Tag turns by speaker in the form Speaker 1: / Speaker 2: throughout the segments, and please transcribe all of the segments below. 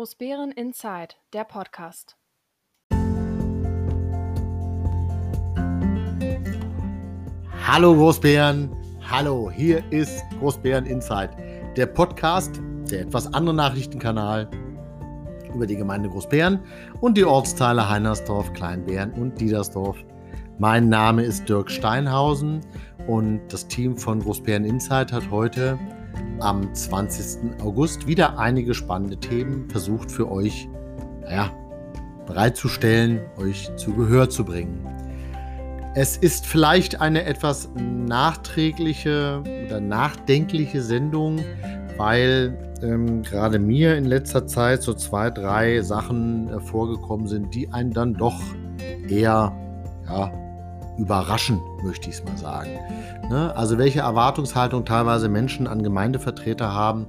Speaker 1: Großbären Inside, der Podcast.
Speaker 2: Hallo Großbären, hallo, hier ist Großbären Inside, der Podcast, der etwas andere Nachrichtenkanal über die Gemeinde Großbären und die Ortsteile Heinersdorf, Kleinbären und Diedersdorf. Mein Name ist Dirk Steinhausen und das Team von Großbären Inside hat heute am 20. August wieder einige spannende Themen versucht für euch naja, bereitzustellen, euch zu Gehör zu bringen. Es ist vielleicht eine etwas nachträgliche oder nachdenkliche Sendung, weil ähm, gerade mir in letzter Zeit so zwei, drei Sachen äh, vorgekommen sind, die einen dann doch eher ja, überraschen, möchte ich es mal sagen. Ne? Also welche Erwartungshaltung teilweise Menschen an Gemeindevertreter haben,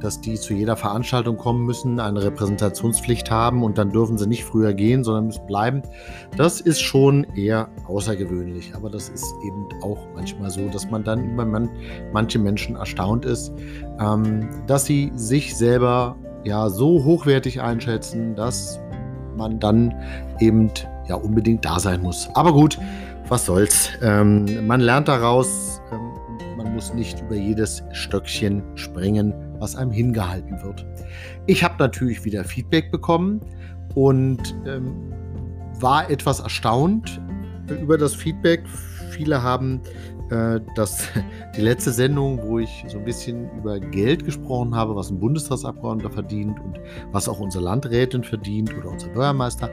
Speaker 2: dass die zu jeder Veranstaltung kommen müssen, eine Repräsentationspflicht haben und dann dürfen sie nicht früher gehen, sondern müssen bleiben. Das ist schon eher außergewöhnlich. Aber das ist eben auch manchmal so, dass man dann über man, manche Menschen erstaunt ist, ähm, dass sie sich selber ja so hochwertig einschätzen, dass man dann eben ja unbedingt da sein muss. Aber gut, was soll's. Ähm, man lernt daraus, ähm, man muss nicht über jedes Stöckchen springen, was einem hingehalten wird. Ich habe natürlich wieder Feedback bekommen und ähm, war etwas erstaunt über das Feedback. Viele haben äh, dass die letzte Sendung, wo ich so ein bisschen über Geld gesprochen habe, was ein Bundestagsabgeordneter verdient und was auch unsere Landrätin verdient oder unser Bürgermeister,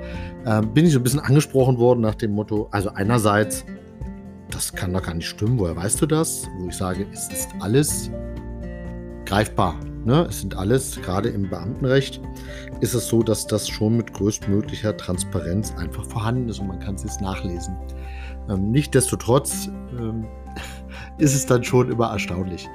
Speaker 2: äh, bin ich so ein bisschen angesprochen worden nach dem Motto, also einerseits, das kann doch gar nicht stimmen, woher weißt du das? Wo ich sage, es ist alles greifbar. Ne? Es sind alles, gerade im Beamtenrecht, ist es so, dass das schon mit größtmöglicher Transparenz einfach vorhanden ist und man kann es jetzt nachlesen. Ähm, Nichtsdestotrotz ähm, ist es dann schon immer erstaunlich.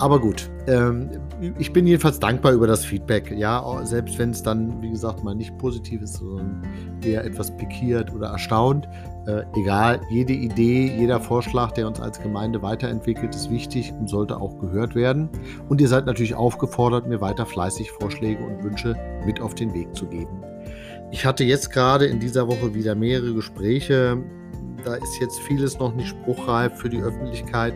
Speaker 2: Aber gut, ähm, ich bin jedenfalls dankbar über das Feedback. Ja, selbst wenn es dann, wie gesagt, mal nicht positiv ist, sondern eher etwas pikiert oder erstaunt. Äh, egal, jede Idee, jeder Vorschlag, der uns als Gemeinde weiterentwickelt, ist wichtig und sollte auch gehört werden. Und ihr seid natürlich aufgefordert, mir weiter fleißig Vorschläge und Wünsche mit auf den Weg zu geben. Ich hatte jetzt gerade in dieser Woche wieder mehrere Gespräche da ist jetzt vieles noch nicht spruchreif für die Öffentlichkeit.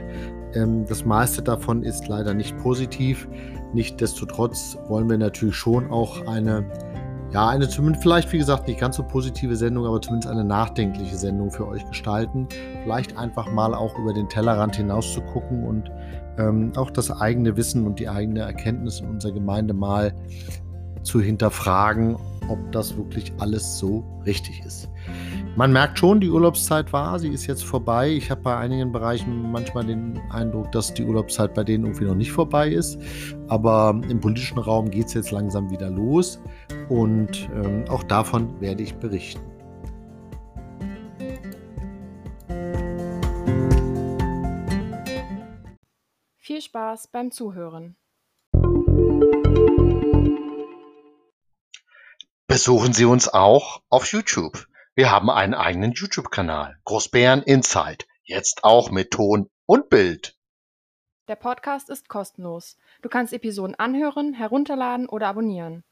Speaker 2: Ähm, das meiste davon ist leider nicht positiv. Nichtsdestotrotz wollen wir natürlich schon auch eine, ja, eine zumindest vielleicht, wie gesagt, nicht ganz so positive Sendung, aber zumindest eine nachdenkliche Sendung für euch gestalten. Vielleicht einfach mal auch über den Tellerrand hinaus zu gucken und ähm, auch das eigene Wissen und die eigene Erkenntnis in unserer Gemeinde mal zu hinterfragen, ob das wirklich alles so richtig ist. Man merkt schon, die Urlaubszeit war, sie ist jetzt vorbei. Ich habe bei einigen Bereichen manchmal den Eindruck, dass die Urlaubszeit bei denen irgendwie noch nicht vorbei ist. Aber im politischen Raum geht es jetzt langsam wieder los und ähm, auch davon werde ich berichten.
Speaker 1: Viel Spaß beim Zuhören.
Speaker 2: Besuchen Sie uns auch auf YouTube. Wir haben einen eigenen YouTube-Kanal, Großbären Insight, jetzt auch mit Ton und Bild.
Speaker 1: Der Podcast ist kostenlos. Du kannst Episoden anhören, herunterladen oder abonnieren.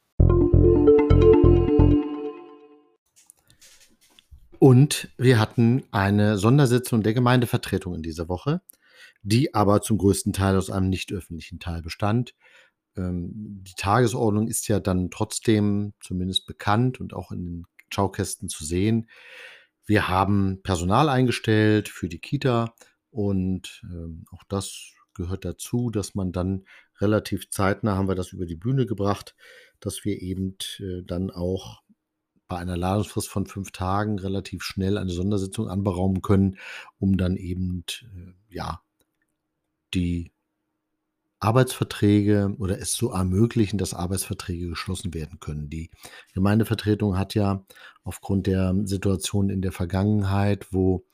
Speaker 2: Und wir hatten eine Sondersitzung der Gemeindevertretung in dieser Woche, die aber zum größten Teil aus einem nicht öffentlichen Teil bestand. Ähm, die Tagesordnung ist ja dann trotzdem zumindest bekannt und auch in den Schaukästen zu sehen. Wir haben Personal eingestellt für die Kita und ähm, auch das gehört dazu, dass man dann relativ zeitnah haben wir das über die Bühne gebracht, dass wir eben äh, dann auch bei einer Ladungsfrist von fünf Tagen relativ schnell eine Sondersitzung anberaumen können, um dann eben äh, ja die Arbeitsverträge oder es so ermöglichen, dass Arbeitsverträge geschlossen werden können. Die Gemeindevertretung hat ja aufgrund der Situation in der Vergangenheit, wo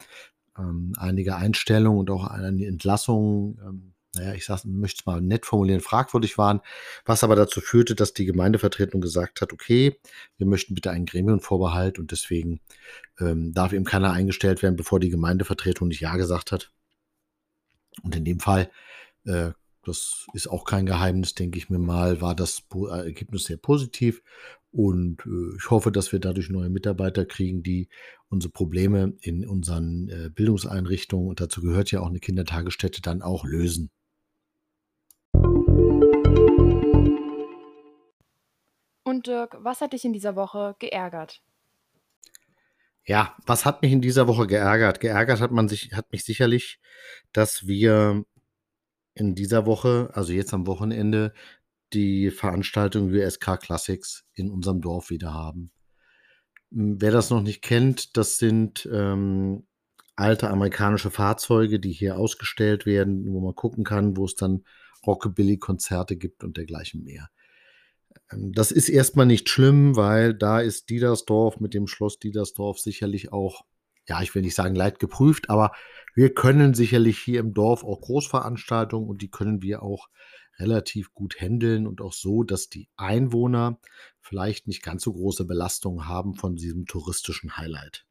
Speaker 2: ähm, einige Einstellungen und auch eine Entlassung, ähm, naja, ich sag, möchte es mal nett formulieren, fragwürdig waren, was aber dazu führte, dass die Gemeindevertretung gesagt hat, okay, wir möchten bitte einen Gremienvorbehalt und deswegen ähm, darf eben keiner eingestellt werden, bevor die Gemeindevertretung nicht Ja gesagt hat. Und in dem Fall äh, das ist auch kein Geheimnis, denke ich mir mal, war das Ergebnis sehr positiv. Und äh, ich hoffe, dass wir dadurch neue Mitarbeiter kriegen, die unsere Probleme in unseren äh, Bildungseinrichtungen, und dazu gehört ja auch eine Kindertagesstätte, dann auch lösen.
Speaker 1: Und Dirk, was hat dich in dieser Woche geärgert?
Speaker 2: Ja, was hat mich in dieser Woche geärgert? Geärgert hat man sich, hat mich sicherlich, dass wir in dieser Woche, also jetzt am Wochenende, die Veranstaltung USK Classics in unserem Dorf wieder haben. Hm, wer das noch nicht kennt, das sind ähm, alte amerikanische Fahrzeuge, die hier ausgestellt werden, wo man gucken kann, wo es dann Rockabilly-Konzerte gibt und dergleichen mehr. Ähm, das ist erstmal nicht schlimm, weil da ist Diedersdorf mit dem Schloss Diedersdorf sicherlich auch, ja, ich will nicht sagen leid geprüft, aber wir können sicherlich hier im Dorf auch Großveranstaltungen und die können wir auch relativ gut handeln und auch so, dass die Einwohner vielleicht nicht ganz so große Belastungen haben von diesem touristischen Highlight.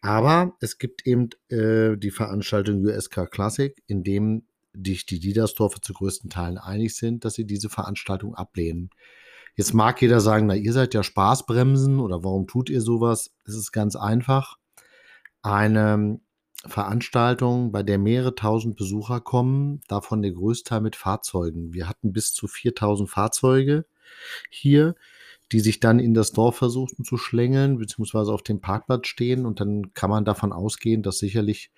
Speaker 2: Aber es gibt eben äh, die Veranstaltung USK Classic, in dem sich die Diedersdorfer zu größten Teilen einig sind, dass sie diese Veranstaltung ablehnen. Jetzt mag jeder sagen, na, ihr seid ja Spaßbremsen oder warum tut ihr sowas? Es ist ganz einfach. Eine Veranstaltung, bei der mehrere tausend Besucher kommen, davon der Größteil mit Fahrzeugen. Wir hatten bis zu 4000 Fahrzeuge hier, die sich dann in das Dorf versuchten zu schlängeln, beziehungsweise auf dem Parkplatz stehen. Und dann kann man davon ausgehen, dass sicherlich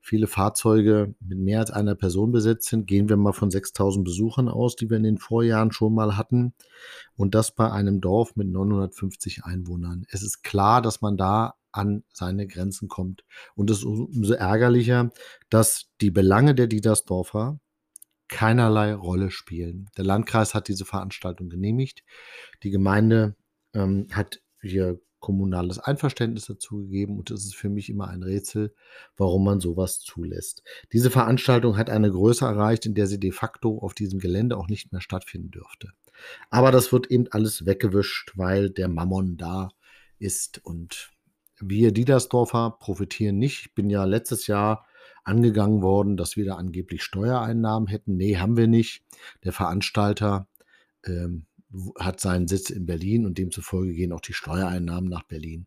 Speaker 2: viele Fahrzeuge mit mehr als einer Person besetzt sind. Gehen wir mal von 6000 Besuchern aus, die wir in den Vorjahren schon mal hatten. Und das bei einem Dorf mit 950 Einwohnern. Es ist klar, dass man da an seine Grenzen kommt. Und es ist umso ärgerlicher, dass die Belange der Diedersdorfer keinerlei Rolle spielen. Der Landkreis hat diese Veranstaltung genehmigt. Die Gemeinde ähm, hat hier kommunales Einverständnis dazu gegeben und es ist für mich immer ein Rätsel, warum man sowas zulässt. Diese Veranstaltung hat eine Größe erreicht, in der sie de facto auf diesem Gelände auch nicht mehr stattfinden dürfte. Aber das wird eben alles weggewischt, weil der Mammon da ist und wir Diedersdorfer profitieren nicht. Ich bin ja letztes Jahr angegangen worden, dass wir da angeblich Steuereinnahmen hätten. Nee, haben wir nicht. Der Veranstalter ähm, hat seinen Sitz in Berlin und demzufolge gehen auch die Steuereinnahmen nach Berlin.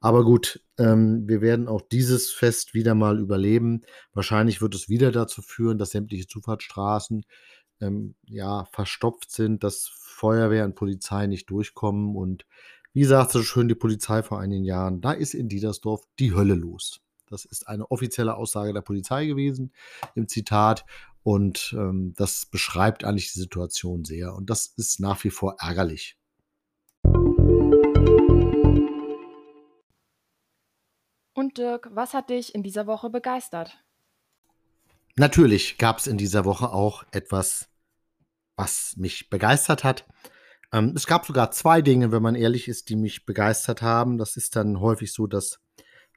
Speaker 2: Aber gut, ähm, wir werden auch dieses Fest wieder mal überleben. Wahrscheinlich wird es wieder dazu führen, dass sämtliche Zufahrtsstraßen ähm, ja verstopft sind, dass Feuerwehr und Polizei nicht durchkommen. Und wie sagt so schön die Polizei vor einigen Jahren, da ist in Diedersdorf die Hölle los. Das ist eine offizielle Aussage der Polizei gewesen im Zitat. Und ähm, das beschreibt eigentlich die Situation sehr. Und das ist nach wie vor ärgerlich.
Speaker 1: Und Dirk, was hat dich in dieser Woche begeistert?
Speaker 2: Natürlich gab es in dieser Woche auch etwas, was mich begeistert hat. Ähm, es gab sogar zwei Dinge, wenn man ehrlich ist, die mich begeistert haben. Das ist dann häufig so, dass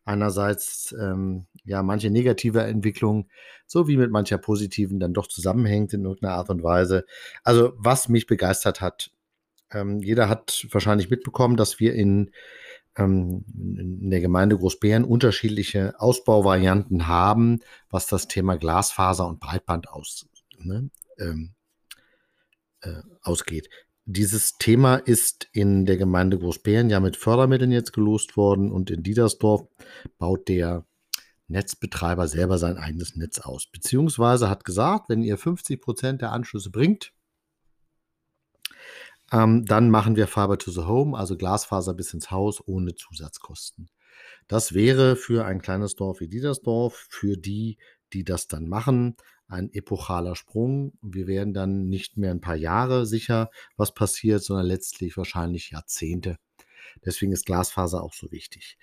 Speaker 2: einerseits ähm, ja manche negative Entwicklung so wie mit mancher positiven dann doch zusammenhängt in irgendeiner Art und Weise. Also was mich begeistert hat, ähm, jeder hat wahrscheinlich mitbekommen, dass wir in, ähm, in der Gemeinde Großbären unterschiedliche Ausbauvarianten haben, was das Thema Glasfaser und Breitband aus, ne, ähm, äh, ausgeht. Dieses Thema ist in der Gemeinde Großbären ja mit Fördermitteln jetzt gelost worden und in Diedersdorf baut der Netzbetreiber selber sein eigenes Netz aus. Beziehungsweise hat gesagt, wenn ihr 50 Prozent der Anschlüsse bringt, ähm, dann machen wir Fiber to the Home, also Glasfaser bis ins Haus ohne Zusatzkosten. Das wäre für ein kleines Dorf wie Diedersdorf, für die, die das dann machen, ein epochaler Sprung. Wir werden dann nicht mehr ein paar Jahre sicher, was passiert, sondern letztlich wahrscheinlich Jahrzehnte. Deswegen ist Glasfaser auch so wichtig.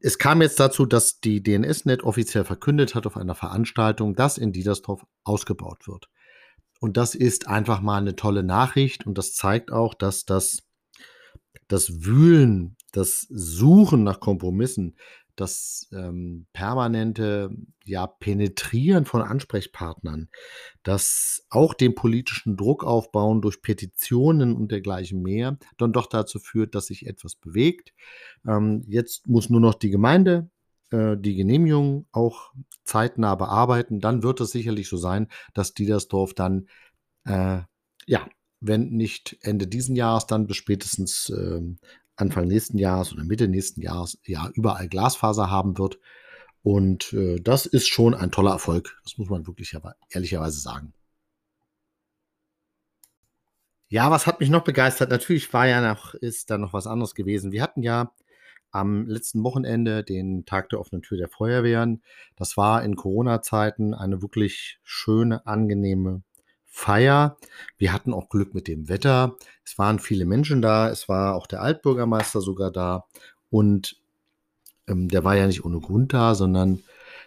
Speaker 2: Es kam jetzt dazu, dass die DNSNet offiziell verkündet hat auf einer Veranstaltung, dass in Diedersdorf ausgebaut wird. Und das ist einfach mal eine tolle Nachricht und das zeigt auch, dass das, das Wühlen, das Suchen nach Kompromissen, das ähm, permanente ja, Penetrieren von Ansprechpartnern, das auch den politischen Druck aufbauen durch Petitionen und dergleichen mehr, dann doch dazu führt, dass sich etwas bewegt. Ähm, jetzt muss nur noch die Gemeinde äh, die Genehmigung auch zeitnah bearbeiten, dann wird es sicherlich so sein, dass Diedersdorf dann, äh, ja, wenn nicht Ende diesen Jahres, dann bis spätestens äh, Anfang nächsten Jahres oder Mitte nächsten Jahres ja überall Glasfaser haben wird. Und äh, das ist schon ein toller Erfolg. Das muss man wirklich ehrlicherweise sagen. Ja, was hat mich noch begeistert? Natürlich war ja noch, ist da noch was anderes gewesen. Wir hatten ja am letzten Wochenende den Tag der offenen Tür der Feuerwehren. Das war in Corona-Zeiten eine wirklich schöne, angenehme Feier. Wir hatten auch Glück mit dem Wetter. Es waren viele Menschen da. Es war auch der Altbürgermeister sogar da. Und ähm, der war ja nicht ohne Grund da, sondern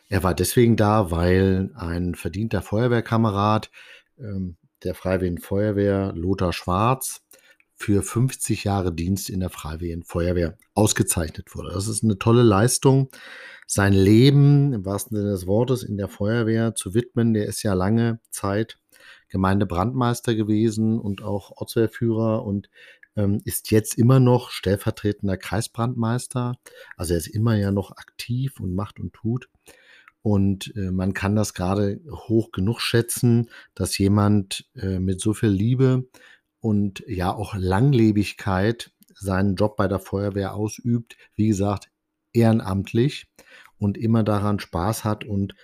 Speaker 2: er war deswegen da, weil ein verdienter Feuerwehrkamerad ähm, der Freiwilligen Feuerwehr Lothar Schwarz für 50 Jahre Dienst in der Freiwilligen Feuerwehr ausgezeichnet wurde. Das ist eine tolle Leistung. Sein Leben im wahrsten Sinne des Wortes in der Feuerwehr zu widmen, der ist ja lange Zeit Gemeindebrandmeister gewesen und auch Ortswehrführer und ähm, ist jetzt immer noch stellvertretender Kreisbrandmeister. Also er ist immer ja noch aktiv und macht und tut. Und äh, man kann das gerade hoch genug schätzen, dass jemand äh, mit so viel Liebe und ja auch Langlebigkeit seinen Job bei der Feuerwehr ausübt. Wie gesagt, ehrenamtlich und immer daran Spaß hat und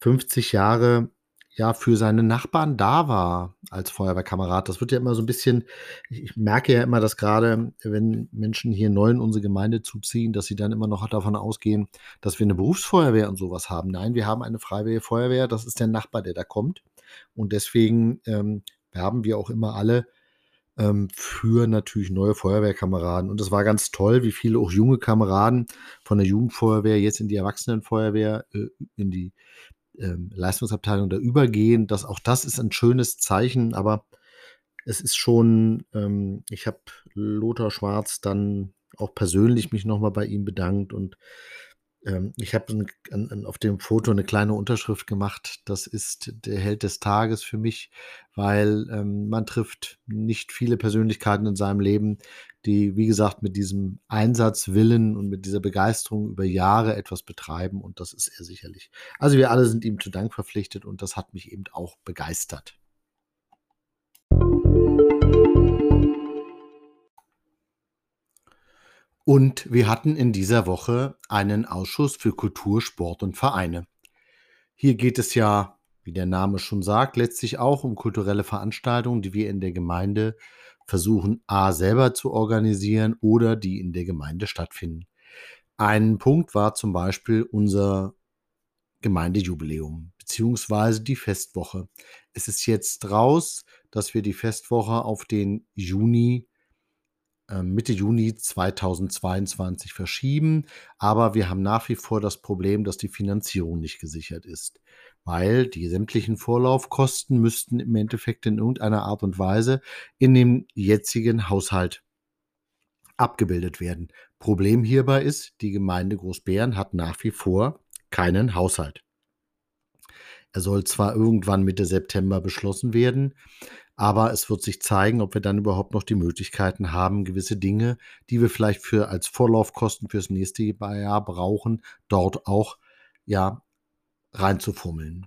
Speaker 2: 50 Jahre ja für seine Nachbarn da war als Feuerwehrkamerad. Das wird ja immer so ein bisschen, ich merke ja immer, dass gerade wenn Menschen hier neu in unsere Gemeinde zuziehen, dass sie dann immer noch davon ausgehen, dass wir eine Berufsfeuerwehr und sowas haben. Nein, wir haben eine freiwillige Feuerwehr, das ist der Nachbar, der da kommt. Und deswegen ähm, werben wir auch immer alle ähm, für natürlich neue Feuerwehrkameraden. Und es war ganz toll, wie viele auch junge Kameraden von der Jugendfeuerwehr jetzt in die Erwachsenenfeuerwehr, äh, in die ähm, Leistungsabteilung da übergehen. Das, auch das ist ein schönes Zeichen, aber es ist schon, ähm, ich habe Lothar Schwarz dann auch persönlich mich nochmal bei ihm bedankt und ich habe auf dem Foto eine kleine Unterschrift gemacht. Das ist der Held des Tages für mich, weil ähm, man trifft nicht viele Persönlichkeiten in seinem Leben, die, wie gesagt, mit diesem Einsatzwillen und mit dieser Begeisterung über Jahre etwas betreiben. Und das ist er sicherlich. Also wir alle sind ihm zu Dank verpflichtet und das hat mich eben auch begeistert. Und wir hatten in dieser Woche einen Ausschuss für Kultur, Sport und Vereine. Hier geht es ja, wie der Name schon sagt, letztlich auch um kulturelle Veranstaltungen, die wir in der Gemeinde versuchen, a selber zu organisieren oder die in der Gemeinde stattfinden. Ein Punkt war zum Beispiel unser Gemeindejubiläum beziehungsweise die Festwoche. Es ist jetzt raus, dass wir die Festwoche auf den Juni Mitte Juni 2022 verschieben. Aber wir haben nach wie vor das Problem, dass die Finanzierung nicht gesichert ist, weil die sämtlichen Vorlaufkosten müssten im Endeffekt in irgendeiner Art und Weise in dem jetzigen Haushalt abgebildet werden. Problem hierbei ist, die Gemeinde Großbären hat nach wie vor keinen Haushalt. Er soll zwar irgendwann Mitte September beschlossen werden, aber es wird sich zeigen, ob wir dann überhaupt noch die Möglichkeiten haben, gewisse Dinge, die wir vielleicht für als Vorlaufkosten fürs nächste Jahr brauchen, dort auch ja reinzufummeln.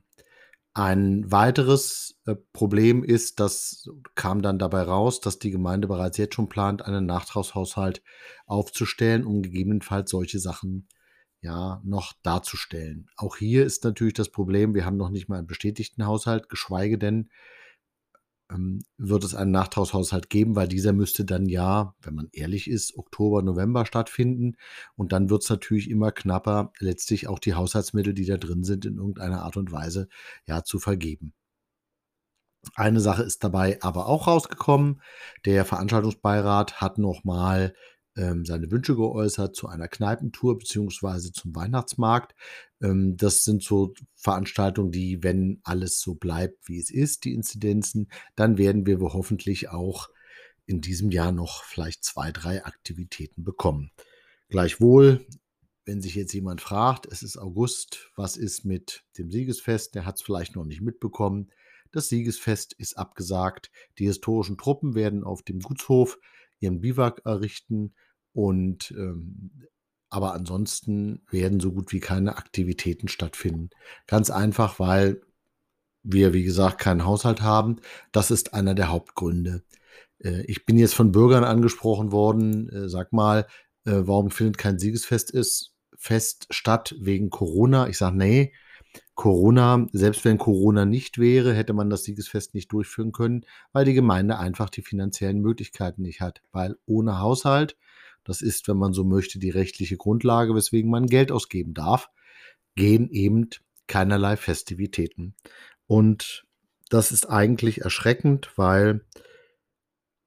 Speaker 2: Ein weiteres äh, Problem ist, das kam dann dabei raus, dass die Gemeinde bereits jetzt schon plant, einen Nachtragshaushalt aufzustellen, um gegebenenfalls solche Sachen ja noch darzustellen. Auch hier ist natürlich das Problem, wir haben noch nicht mal einen bestätigten Haushalt, geschweige denn wird es einen Nachtragshaushalt geben, weil dieser müsste dann ja, wenn man ehrlich ist, Oktober, November stattfinden. Und dann wird es natürlich immer knapper, letztlich auch die Haushaltsmittel, die da drin sind, in irgendeiner Art und Weise ja zu vergeben. Eine Sache ist dabei aber auch rausgekommen. Der Veranstaltungsbeirat hat nochmal ähm, seine Wünsche geäußert zu einer Kneipentour beziehungsweise zum Weihnachtsmarkt. Ähm, das sind so Veranstaltungen, die, wenn alles so bleibt, wie es ist, die Inzidenzen, dann werden wir hoffentlich auch in diesem Jahr noch vielleicht zwei, drei Aktivitäten bekommen. Gleichwohl, wenn sich jetzt jemand fragt, es ist August, was ist mit dem Siegesfest? Der hat es vielleicht noch nicht mitbekommen. Das Siegesfest ist abgesagt. Die historischen Truppen werden auf dem Gutshof ihren Biwak errichten. Und ähm, aber ansonsten werden so gut wie keine Aktivitäten stattfinden. Ganz einfach, weil wir, wie gesagt, keinen Haushalt haben. Das ist einer der Hauptgründe. Äh, ich bin jetzt von Bürgern angesprochen worden, äh, sag mal, äh, warum findet kein Siegesfest ist, Fest statt wegen Corona? Ich sage, nee, Corona, selbst wenn Corona nicht wäre, hätte man das Siegesfest nicht durchführen können, weil die Gemeinde einfach die finanziellen Möglichkeiten nicht hat. Weil ohne Haushalt, das ist, wenn man so möchte, die rechtliche Grundlage, weswegen man Geld ausgeben darf, gehen eben keinerlei Festivitäten. Und das ist eigentlich erschreckend, weil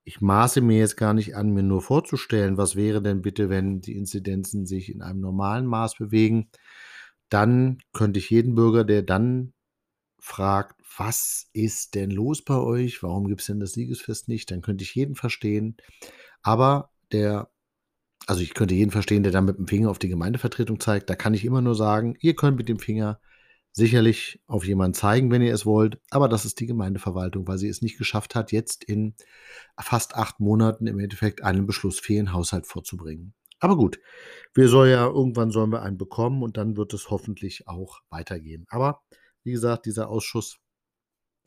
Speaker 2: ich maße mir jetzt gar nicht an, mir nur vorzustellen, was wäre denn bitte, wenn die Inzidenzen sich in einem normalen Maß bewegen. Dann könnte ich jeden Bürger, der dann fragt, was ist denn los bei euch? Warum gibt es denn das Siegesfest nicht? Dann könnte ich jeden verstehen. Aber der, also ich könnte jeden verstehen, der dann mit dem Finger auf die Gemeindevertretung zeigt. Da kann ich immer nur sagen, ihr könnt mit dem Finger sicherlich auf jemanden zeigen, wenn ihr es wollt, aber das ist die Gemeindeverwaltung, weil sie es nicht geschafft hat, jetzt in fast acht Monaten im Endeffekt einen beschlussfähigen Haushalt vorzubringen. Aber gut, wir sollen ja irgendwann sollen wir einen bekommen und dann wird es hoffentlich auch weitergehen. Aber wie gesagt, dieser Ausschuss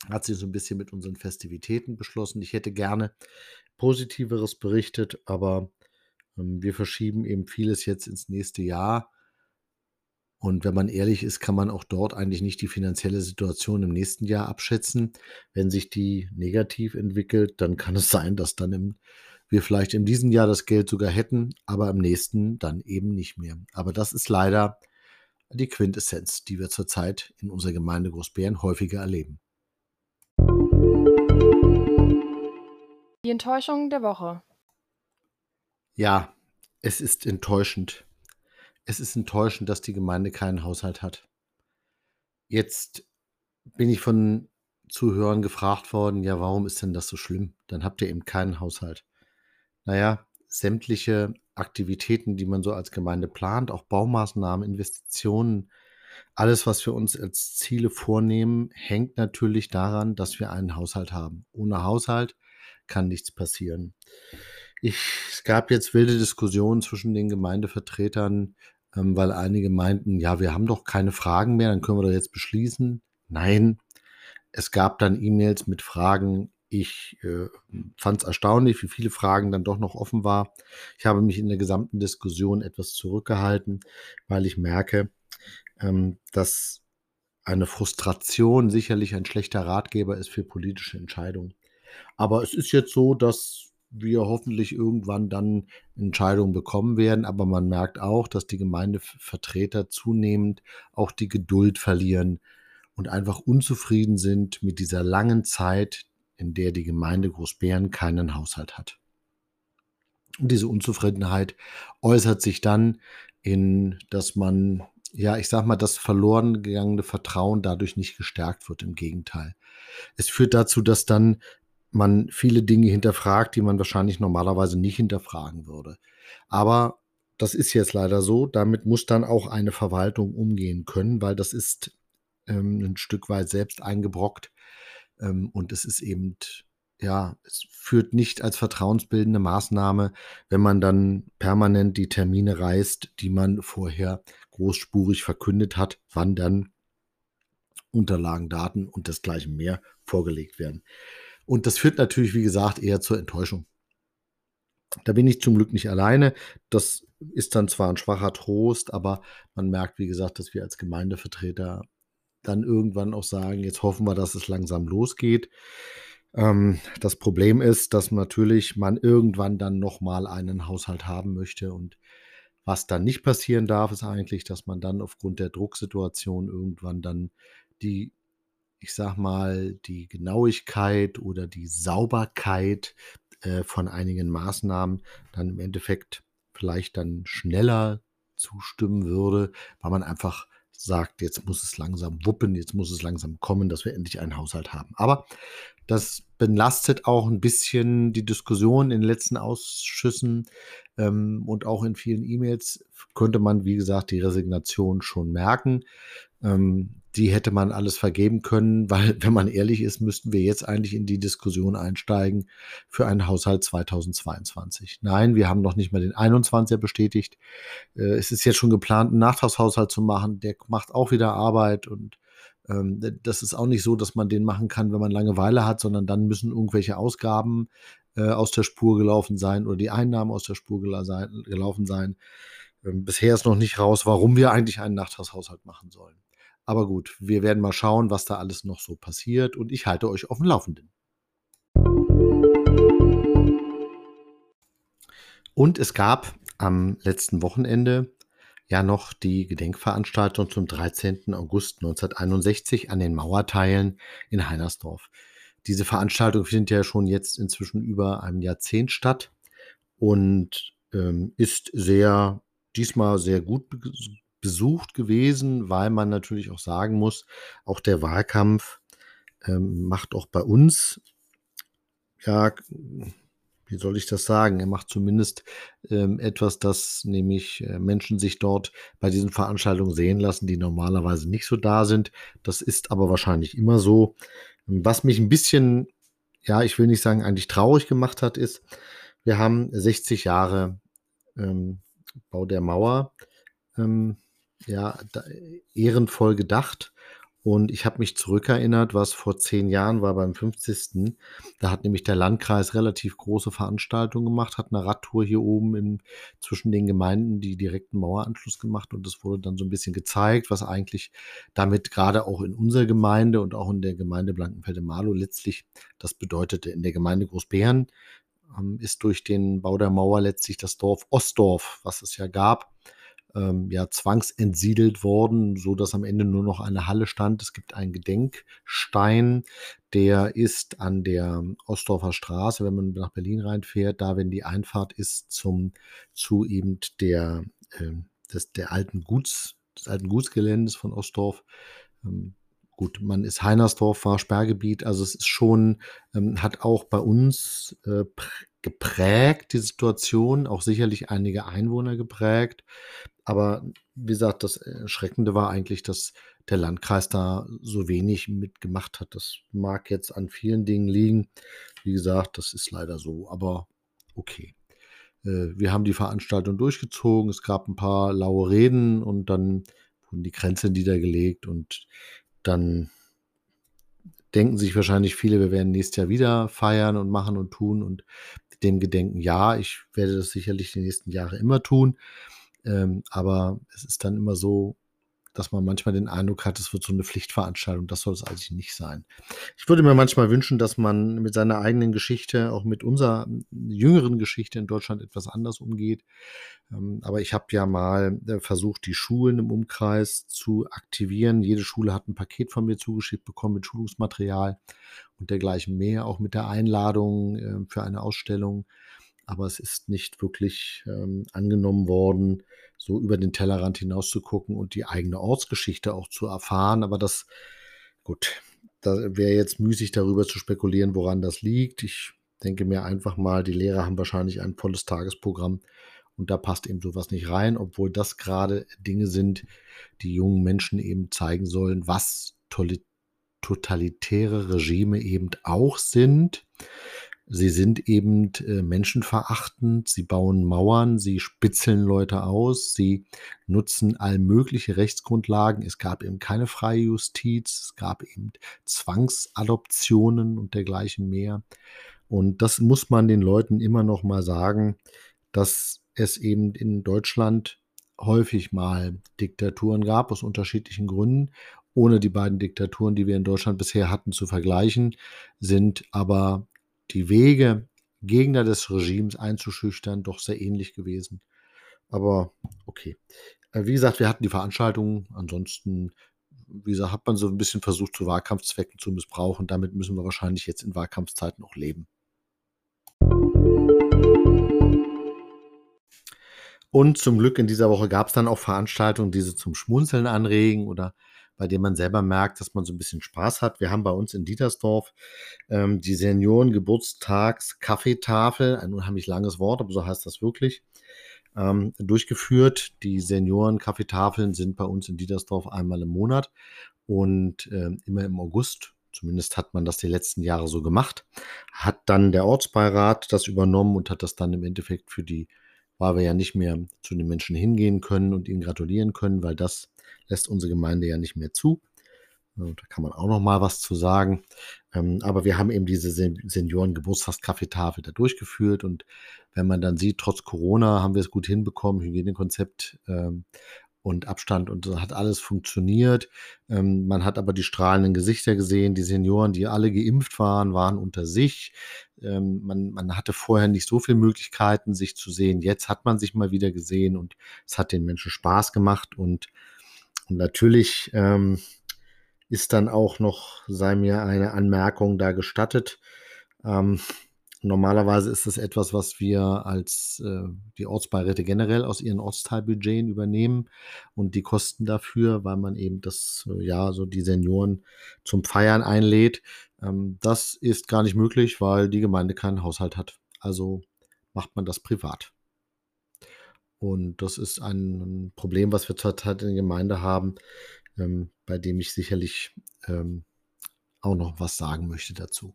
Speaker 2: hat sich so ein bisschen mit unseren Festivitäten beschlossen. Ich hätte gerne Positiveres berichtet, aber wir verschieben eben vieles jetzt ins nächste Jahr. Und wenn man ehrlich ist, kann man auch dort eigentlich nicht die finanzielle Situation im nächsten Jahr abschätzen. Wenn sich die negativ entwickelt, dann kann es sein, dass dann im, wir vielleicht in diesem Jahr das Geld sogar hätten, aber im nächsten dann eben nicht mehr. Aber das ist leider die Quintessenz, die wir zurzeit in unserer Gemeinde Großbären häufiger erleben.
Speaker 1: Die Enttäuschung der Woche.
Speaker 2: Ja, es ist enttäuschend. Es ist enttäuschend, dass die Gemeinde keinen Haushalt hat. Jetzt bin ich von Zuhörern gefragt worden, ja, warum ist denn das so schlimm? Dann habt ihr eben keinen Haushalt. Naja, sämtliche Aktivitäten, die man so als Gemeinde plant, auch Baumaßnahmen, Investitionen, alles, was wir uns als Ziele vornehmen, hängt natürlich daran, dass wir einen Haushalt haben. Ohne Haushalt kann nichts passieren. Ich, es gab jetzt wilde Diskussionen zwischen den Gemeindevertretern, ähm, weil einige meinten, ja, wir haben doch keine Fragen mehr, dann können wir doch jetzt beschließen. Nein, es gab dann E-Mails mit Fragen. Ich äh, fand es erstaunlich, wie viele Fragen dann doch noch offen war. Ich habe mich in der gesamten Diskussion etwas zurückgehalten, weil ich merke, ähm, dass eine Frustration sicherlich ein schlechter Ratgeber ist für politische Entscheidungen. Aber es ist jetzt so, dass wir hoffentlich irgendwann dann Entscheidungen bekommen werden. Aber man merkt auch, dass die Gemeindevertreter zunehmend auch die Geduld verlieren und einfach unzufrieden sind mit dieser langen Zeit, in der die Gemeinde Großbären keinen Haushalt hat. Und diese Unzufriedenheit äußert sich dann in, dass man, ja, ich sag mal, das verloren gegangene Vertrauen dadurch nicht gestärkt wird. Im Gegenteil. Es führt dazu, dass dann man viele Dinge hinterfragt, die man wahrscheinlich normalerweise nicht hinterfragen würde. Aber das ist jetzt leider so. Damit muss dann auch eine Verwaltung umgehen können, weil das ist ähm, ein Stück weit selbst eingebrockt. Ähm, und es ist eben, ja, es führt nicht als vertrauensbildende Maßnahme, wenn man dann permanent die Termine reißt, die man vorher großspurig verkündet hat, wann dann Unterlagen, Daten und desgleichen mehr vorgelegt werden. Und das führt natürlich, wie gesagt, eher zur Enttäuschung. Da bin ich zum Glück nicht alleine. Das ist dann zwar ein schwacher Trost, aber man merkt, wie gesagt, dass wir als Gemeindevertreter dann irgendwann auch sagen, jetzt hoffen wir, dass es langsam losgeht. Ähm, das Problem ist, dass natürlich man irgendwann dann nochmal einen Haushalt haben möchte und was dann nicht passieren darf, ist eigentlich, dass man dann aufgrund der Drucksituation irgendwann dann die ich sag mal, die Genauigkeit oder die Sauberkeit äh, von einigen Maßnahmen dann im Endeffekt vielleicht dann schneller zustimmen würde, weil man einfach sagt, jetzt muss es langsam wuppen, jetzt muss es langsam kommen, dass wir endlich einen Haushalt haben. Aber das belastet auch ein bisschen die Diskussion in den letzten Ausschüssen ähm, und auch in vielen E-Mails könnte man, wie gesagt, die Resignation schon merken. Ähm, die hätte man alles vergeben können, weil, wenn man ehrlich ist, müssten wir jetzt eigentlich in die Diskussion einsteigen für einen Haushalt 2022. Nein, wir haben noch nicht mal den 21er bestätigt. Äh, es ist jetzt schon geplant, einen Nachtragshaushalt zu machen. Der macht auch wieder Arbeit und ähm, das ist auch nicht so, dass man den machen kann, wenn man Langeweile hat, sondern dann müssen irgendwelche Ausgaben äh, aus der Spur gelaufen sein oder die Einnahmen aus der Spur gelaufen sein. Ähm, bisher ist noch nicht raus, warum wir eigentlich einen Nachtragshaushalt machen sollen. Aber gut, wir werden mal schauen, was da alles noch so passiert und ich halte euch auf dem Laufenden. Und es gab am letzten Wochenende ja noch die Gedenkveranstaltung zum 13. August 1961 an den Mauerteilen in Heinersdorf. Diese Veranstaltung findet ja schon jetzt inzwischen über einem Jahrzehnt statt und ähm, ist sehr, diesmal sehr gut besucht gewesen, weil man natürlich auch sagen muss, auch der Wahlkampf ähm, macht auch bei uns, ja, wie soll ich das sagen? Er macht zumindest ähm, etwas, dass nämlich äh, Menschen sich dort bei diesen Veranstaltungen sehen lassen, die normalerweise nicht so da sind. Das ist aber wahrscheinlich immer so. Was mich ein bisschen, ja, ich will nicht sagen, eigentlich traurig gemacht hat, ist, wir haben 60 Jahre ähm, Bau der Mauer ähm, ja, da, ehrenvoll gedacht. Und ich habe mich zurückerinnert, was vor zehn Jahren war beim 50. Da hat nämlich der Landkreis relativ große Veranstaltungen gemacht, hat eine Radtour hier oben in, zwischen den Gemeinden die direkten Maueranschluss gemacht und das wurde dann so ein bisschen gezeigt, was eigentlich damit gerade auch in unserer Gemeinde und auch in der Gemeinde Blankenfelde-Marlow letztlich das bedeutete. In der Gemeinde Großbären ähm, ist durch den Bau der Mauer letztlich das Dorf Ostdorf, was es ja gab, ähm, ja, zwangsentsiedelt worden, so dass am Ende nur noch eine Halle stand. Es gibt einen Gedenkstein, der ist an der Ostdorfer Straße, wenn man nach Berlin reinfährt, da, wenn die Einfahrt ist zum, zu eben der, äh, des, der alten Guts, des alten Gutsgeländes von Ostdorf. Ähm, gut, man ist Heinersdorf, war Sperrgebiet, also es ist schon, ähm, hat auch bei uns äh, geprägt, die Situation, auch sicherlich einige Einwohner geprägt. Aber wie gesagt, das Erschreckende war eigentlich, dass der Landkreis da so wenig mitgemacht hat. Das mag jetzt an vielen Dingen liegen. Wie gesagt, das ist leider so, aber okay. Äh, wir haben die Veranstaltung durchgezogen. Es gab ein paar laue Reden und dann wurden die Grenzen niedergelegt und dann denken sich wahrscheinlich viele, wir werden nächstes Jahr wieder feiern und machen und tun und dem Gedenken, ja, ich werde das sicherlich die nächsten Jahre immer tun. Ähm, aber es ist dann immer so, dass man manchmal den Eindruck hat, es wird so eine Pflichtveranstaltung. Das soll es eigentlich nicht sein. Ich würde mir manchmal wünschen, dass man mit seiner eigenen Geschichte, auch mit unserer jüngeren Geschichte in Deutschland etwas anders umgeht. Ähm, aber ich habe ja mal äh, versucht, die Schulen im Umkreis zu aktivieren. Jede Schule hat ein Paket von mir zugeschickt bekommen mit Schulungsmaterial und dergleichen mehr, auch mit der Einladung äh, für eine Ausstellung aber es ist nicht wirklich ähm, angenommen worden, so über den Tellerrand hinaus zu gucken und die eigene Ortsgeschichte auch zu erfahren. Aber das, gut, da wäre jetzt müßig darüber zu spekulieren, woran das liegt. Ich denke mir einfach mal, die Lehrer haben wahrscheinlich ein volles Tagesprogramm und da passt eben sowas nicht rein, obwohl das gerade Dinge sind, die jungen Menschen eben zeigen sollen, was totalitäre Regime eben auch sind. Sie sind eben äh, menschenverachtend, sie bauen Mauern, sie spitzeln Leute aus, sie nutzen all mögliche Rechtsgrundlagen. Es gab eben keine freie Justiz, es gab eben Zwangsadoptionen und dergleichen mehr. Und das muss man den Leuten immer noch mal sagen, dass es eben in Deutschland häufig mal Diktaturen gab aus unterschiedlichen Gründen. Ohne die beiden Diktaturen, die wir in Deutschland bisher hatten, zu vergleichen, sind aber die Wege, Gegner des Regimes einzuschüchtern, doch sehr ähnlich gewesen. Aber okay. Äh, wie gesagt, wir hatten die Veranstaltung. Ansonsten, wie gesagt, hat man so ein bisschen versucht, zu Wahlkampfzwecken zu missbrauchen. Damit müssen wir wahrscheinlich jetzt in Wahlkampfzeiten auch leben. Und zum Glück in dieser Woche gab es dann auch Veranstaltungen, die sie zum Schmunzeln anregen oder bei dem man selber merkt, dass man so ein bisschen Spaß hat. Wir haben bei uns in Dietersdorf ähm, die Senioren-Geburtstags-Kaffeetafel, ein unheimlich langes Wort, aber so heißt das wirklich. ähm, durchgeführt. Die Senioren-Kaffeetafeln sind bei uns in Dietersdorf einmal im Monat und äh, immer im August. Zumindest hat man das die letzten Jahre so gemacht. Hat dann der Ortsbeirat das übernommen und hat das dann im Endeffekt für die, weil wir ja nicht mehr zu den Menschen hingehen können und ihnen gratulieren können, weil das lässt unsere Gemeinde ja nicht mehr zu. Da kann man auch noch mal was zu sagen. Ähm, aber wir haben eben diese Senioren-Geburtstagskaffeetafel da durchgeführt. Und wenn man dann sieht, trotz Corona haben wir es gut hinbekommen, Hygienekonzept ähm, und Abstand und hat alles funktioniert. Ähm, man hat aber die strahlenden Gesichter gesehen. Die Senioren, die alle geimpft waren, waren unter sich. man, man hatte vorher nicht so viele Möglichkeiten, sich zu sehen. Jetzt hat man sich mal wieder gesehen und es hat den Menschen Spaß gemacht. Und, und natürlich ähm, ist dann auch noch, sei mir eine Anmerkung da gestattet. Ähm, normalerweise ist das etwas, was wir als äh, die Ortsbeiräte generell aus ihren Ortsteilbudgeten übernehmen und die Kosten dafür, weil man eben das, äh, ja, so die Senioren zum Feiern einlädt. Ähm, das ist gar nicht möglich, weil die Gemeinde keinen Haushalt hat. Also macht man das privat. Und das ist ein Problem, was wir zurzeit in der Gemeinde haben ähm, bei dem ich sicherlich ähm, auch noch was sagen möchte dazu.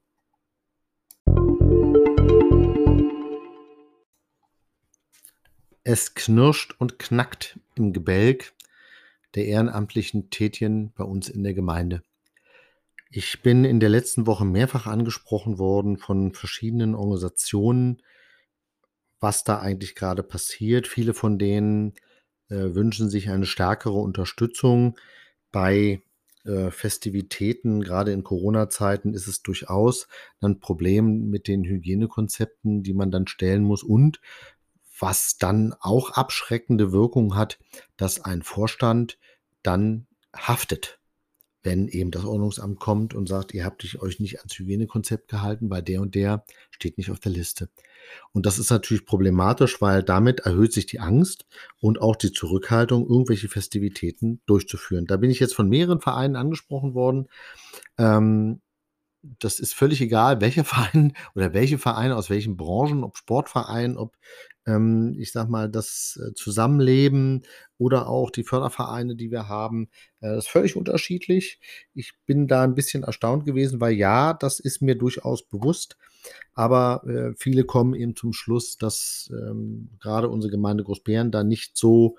Speaker 2: Es knirscht und knackt im Gebälk der ehrenamtlichen Tätchen bei uns in der Gemeinde. Ich bin in der letzten Woche mehrfach angesprochen worden von verschiedenen Organisationen, was da eigentlich gerade passiert. Viele von denen äh, wünschen sich eine stärkere Unterstützung. Bei äh, Festivitäten, gerade in Corona-Zeiten, ist es durchaus ein Problem mit den Hygienekonzepten, die man dann stellen muss. Und was dann auch abschreckende Wirkung hat, dass ein Vorstand dann haftet wenn eben das Ordnungsamt kommt und sagt, ihr habt euch nicht ans Hygienekonzept gehalten, weil der und der steht nicht auf der Liste. Und das ist natürlich problematisch, weil damit erhöht sich die Angst und auch die Zurückhaltung, irgendwelche Festivitäten durchzuführen. Da bin ich jetzt von mehreren Vereinen angesprochen worden. Ähm, das ist völlig egal, welcher Verein oder welche Vereine aus welchen Branchen, ob Sportverein, ob ähm, ich sag mal, das äh, Zusammenleben oder auch die Fördervereine, die wir haben, äh, das ist völlig unterschiedlich. Ich bin da ein bisschen erstaunt gewesen, weil ja, das ist mir durchaus bewusst, aber äh, viele kommen eben zum Schluss, dass ähm, gerade unsere Gemeinde Großbären da nicht so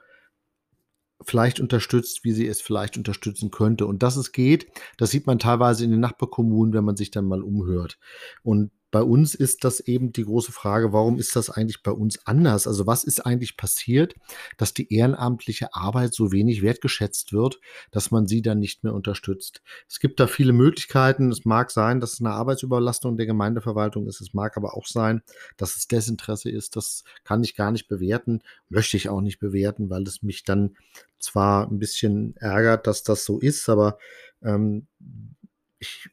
Speaker 2: vielleicht unterstützt, wie sie es vielleicht unterstützen könnte. Und dass es geht, das sieht man teilweise in den Nachbarkommunen, wenn man sich dann mal umhört. Und bei uns ist das eben die große Frage, warum ist das eigentlich bei uns anders? Also was ist eigentlich passiert, dass die ehrenamtliche Arbeit so wenig wertgeschätzt wird, dass man sie dann nicht mehr unterstützt? Es gibt da viele Möglichkeiten. Es mag sein, dass es eine Arbeitsüberlastung der Gemeindeverwaltung ist. Es mag aber auch sein, dass es Desinteresse ist. Das kann ich gar nicht bewerten, möchte ich auch nicht bewerten, weil es mich dann zwar ein bisschen ärgert, dass das so ist, aber ähm, ich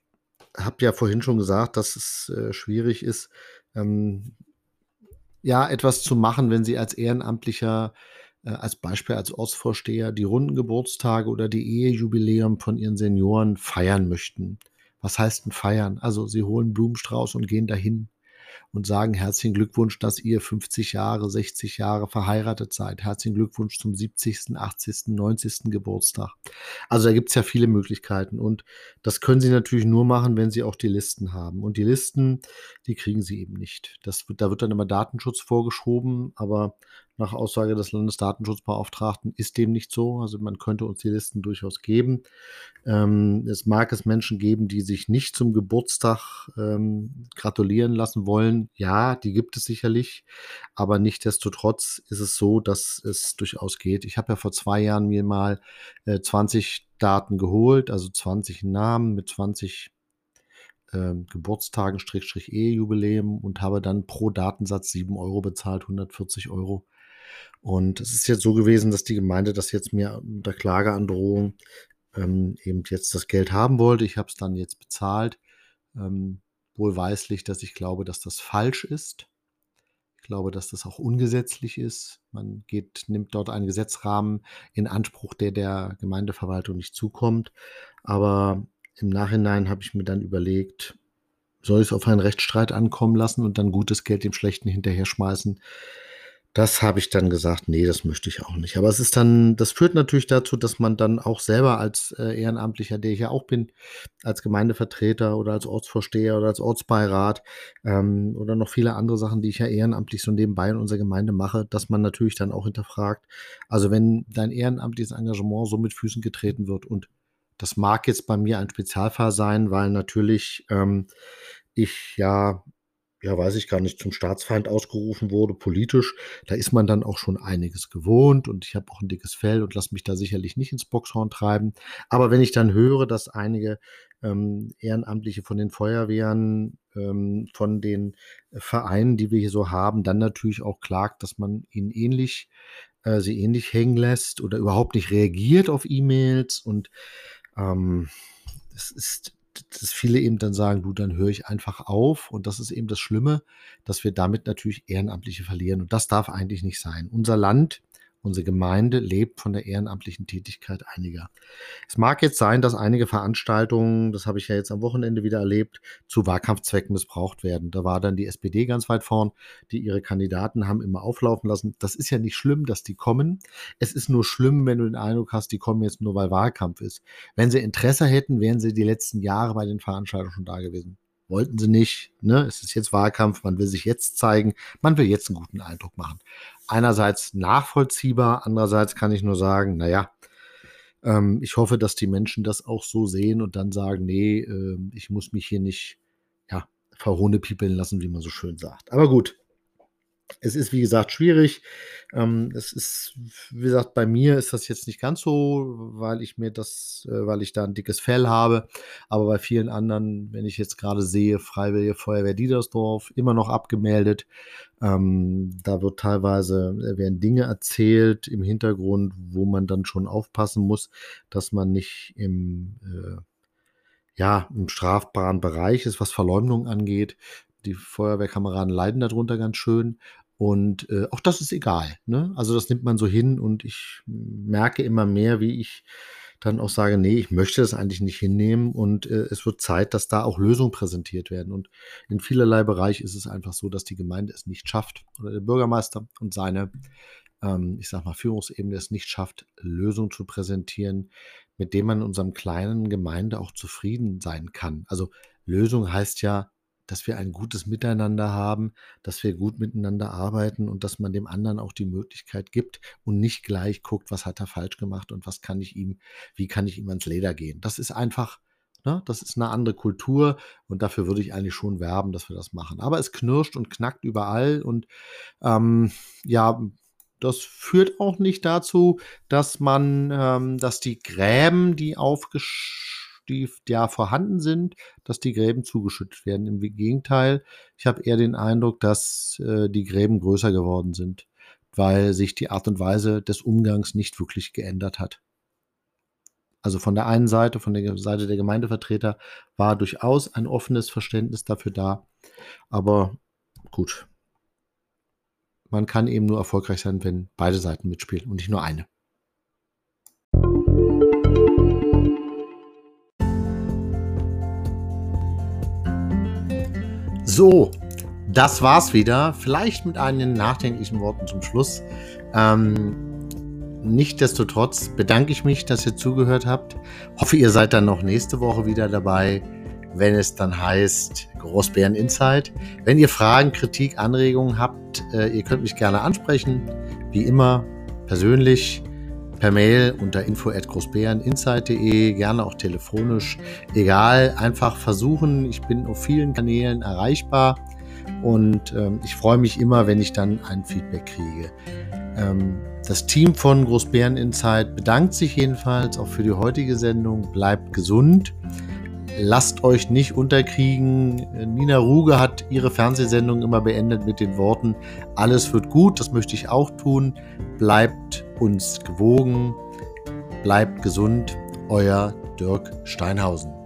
Speaker 2: habe ja vorhin schon gesagt, dass es äh, schwierig ist, ähm, ja, etwas zu machen, wenn Sie als Ehrenamtlicher, äh, als Beispiel als Ortsvorsteher, die runden Geburtstage oder die Ehejubiläum von Ihren Senioren feiern möchten. Was heißt denn feiern? Also Sie holen Blumenstrauß und gehen dahin und sagen herzlichen Glückwunsch, dass ihr 50 Jahre, 60 Jahre verheiratet seid. Herzlichen Glückwunsch zum 70., 80., 90. Geburtstag. Also da gibt es ja viele Möglichkeiten und das können Sie natürlich nur machen, wenn Sie auch die Listen haben. Und die Listen, die kriegen Sie eben nicht. Das da wird dann immer Datenschutz vorgeschoben, aber nach Aussage des Landesdatenschutzbeauftragten ist dem nicht so. Also man könnte uns die Listen durchaus geben. Ähm, es mag es Menschen geben, die sich nicht zum Geburtstag ähm, gratulieren lassen wollen. Ja, die gibt es sicherlich. Aber nichtdestotrotz ist es so, dass es durchaus geht. Ich habe ja vor zwei Jahren mir mal äh, 20 Daten geholt, also 20 Namen mit 20 ähm, Geburtstagen, Strich, Ehejubiläum und habe dann pro Datensatz 7 Euro bezahlt, 140 Euro. Und es ist jetzt so gewesen, dass die Gemeinde das jetzt mir unter Klageandrohung ähm, eben jetzt das Geld haben wollte. Ich habe es dann jetzt bezahlt. Ähm, wohlweislich, dass ich glaube, dass das falsch ist. Ich glaube, dass das auch ungesetzlich ist. Man geht, nimmt dort einen Gesetzrahmen in Anspruch, der der Gemeindeverwaltung nicht zukommt. Aber im Nachhinein habe ich mir dann überlegt, soll ich es auf einen Rechtsstreit ankommen lassen und dann gutes Geld dem Schlechten hinterher schmeißen? Das habe ich dann gesagt, nee, das möchte ich auch nicht. Aber es ist dann, das führt natürlich dazu, dass man dann auch selber als äh, Ehrenamtlicher, der ich ja auch bin, als Gemeindevertreter oder als Ortsvorsteher oder als Ortsbeirat ähm, oder noch viele andere Sachen, die ich ja ehrenamtlich so nebenbei in unserer Gemeinde mache, dass man natürlich dann auch hinterfragt. Also wenn dein ehrenamtliches Engagement so mit Füßen getreten wird und das mag jetzt bei mir ein Spezialfall sein, weil natürlich ähm, ich ja ja, weiß ich gar nicht, zum Staatsfeind ausgerufen wurde, politisch, da ist man dann auch schon einiges gewohnt und ich habe auch ein dickes Fell und lasse mich da sicherlich nicht ins Boxhorn treiben. Aber wenn ich dann höre, dass einige ähm, Ehrenamtliche von den Feuerwehren, ähm, von den Vereinen, die wir hier so haben, dann natürlich auch klagt, dass man ihnen ähnlich, äh, sie ähnlich hängen lässt oder überhaupt nicht reagiert auf E-Mails und ähm, es ist dass viele eben dann sagen, du, dann höre ich einfach auf. Und das ist eben das Schlimme, dass wir damit natürlich Ehrenamtliche verlieren. Und das darf eigentlich nicht sein. Unser Land Unsere Gemeinde lebt von der ehrenamtlichen Tätigkeit einiger. Es mag jetzt sein, dass einige Veranstaltungen, das habe ich ja jetzt am Wochenende wieder erlebt, zu Wahlkampfzwecken missbraucht werden. Da war dann die SPD ganz weit vorn, die ihre Kandidaten haben immer auflaufen lassen. Das ist ja nicht schlimm, dass die kommen. Es ist nur schlimm, wenn du den Eindruck hast, die kommen jetzt nur, weil Wahlkampf ist. Wenn sie Interesse hätten, wären sie die letzten Jahre bei den Veranstaltungen schon da gewesen wollten sie nicht. Ne? Es ist jetzt Wahlkampf, man will sich jetzt zeigen, man will jetzt einen guten Eindruck machen. Einerseits nachvollziehbar, andererseits kann ich nur sagen, naja, ähm, ich hoffe, dass die Menschen das auch so sehen und dann sagen, nee, äh, ich muss mich hier nicht ja, verhohnepiepeln lassen, wie man so schön sagt. Aber gut, es ist, wie gesagt, schwierig. Ähm, es ist, wie gesagt, bei mir ist das jetzt nicht ganz so, weil ich mir das, äh, weil ich da ein dickes Fell habe. Aber bei vielen anderen, wenn ich jetzt gerade sehe, Freiwillige Feuerwehr Diedersdorf, immer noch abgemeldet. Ähm, da wird teilweise, äh, werden Dinge erzählt im Hintergrund, wo man dann schon aufpassen muss, dass man nicht im, äh, ja, im strafbaren Bereich ist, was Verleumdung angeht die Feuerwehrkameraden leiden darunter ganz schön. Und äh, auch das ist egal. Ne? Also das nimmt man so hin und ich merke immer mehr, wie ich dann auch sage, nee, ich möchte das eigentlich nicht hinnehmen und äh, es wird Zeit, dass da auch Lösungen präsentiert werden. Und in vielerlei Bereich ist es einfach so, dass die Gemeinde es nicht schafft oder der Bürgermeister und seine, ähm, ich sag mal, Führungsebene es nicht schafft, Lösungen zu präsentieren, mit denen man in unserem kleinen Gemeinde auch zufrieden sein kann. Also Lösung heißt ja, dass wir ein gutes Miteinander haben, dass wir gut miteinander arbeiten und dass man dem anderen auch die Möglichkeit gibt und nicht gleich guckt, was hat er falsch gemacht und was kann ich ihm, wie kann ich ihm ans Leder gehen. Das ist einfach, ne, das ist eine andere Kultur und dafür würde ich eigentlich schon werben, dass wir das machen. Aber es knirscht und knackt überall und ähm, ja, das führt auch nicht dazu, dass man, ähm, dass die Gräben, die aufgeschrieben die ja vorhanden sind, dass die Gräben zugeschüttet werden. Im Gegenteil, ich habe eher den Eindruck, dass äh, die Gräben größer geworden sind, weil sich die Art und Weise des Umgangs nicht wirklich geändert hat. Also von der einen Seite, von der Seite der Gemeindevertreter war durchaus ein offenes Verständnis dafür da. Aber gut, man kann eben nur erfolgreich sein, wenn beide Seiten mitspielen und nicht nur eine. So, das war's wieder. Vielleicht mit einigen nachdenklichen Worten zum Schluss. Ähm, Nichtsdestotrotz bedanke ich mich, dass ihr zugehört habt. Hoffe, ihr seid dann noch nächste Woche wieder dabei, wenn es dann heißt Großbären Insight. Wenn ihr Fragen, Kritik, Anregungen habt, äh, ihr könnt mich gerne ansprechen. Wie immer persönlich per Mail unter info@großbäreninsight.de, gerne auch telefonisch, egal, einfach versuchen. Ich bin auf vielen Kanälen erreichbar und ähm, ich freue mich immer, wenn ich dann ein Feedback kriege. Ähm, das Team von Großbären Insight bedankt sich jedenfalls auch für die heutige Sendung. Bleibt gesund. Lasst euch nicht unterkriegen. Nina Ruge hat ihre Fernsehsendung immer beendet mit den Worten, alles wird gut, das möchte ich auch tun. Bleibt uns gewogen, bleibt gesund, euer Dirk Steinhausen.